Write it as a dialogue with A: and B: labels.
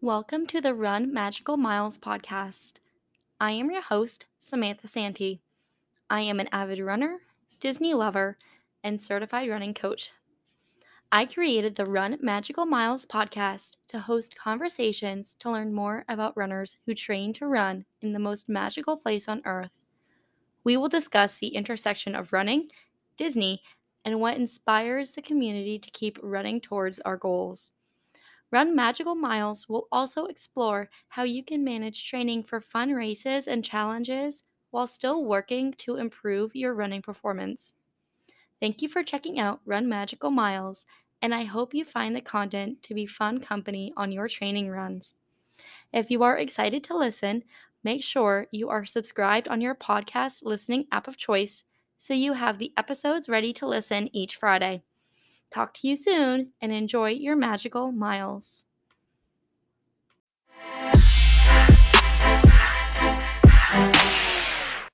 A: Welcome to the Run Magical Miles podcast. I am your host, Samantha Santy. I am an avid runner, Disney lover, and certified running coach. I created the Run Magical Miles podcast to host conversations to learn more about runners who train to run in the most magical place on earth. We will discuss the intersection of running, Disney, and what inspires the community to keep running towards our goals. Run Magical Miles will also explore how you can manage training for fun races and challenges while still working to improve your running performance. Thank you for checking out Run Magical Miles, and I hope you find the content to be fun company on your training runs. If you are excited to listen, make sure you are subscribed on your podcast listening app of choice so you have the episodes ready to listen each Friday. Talk to you soon and enjoy your magical miles.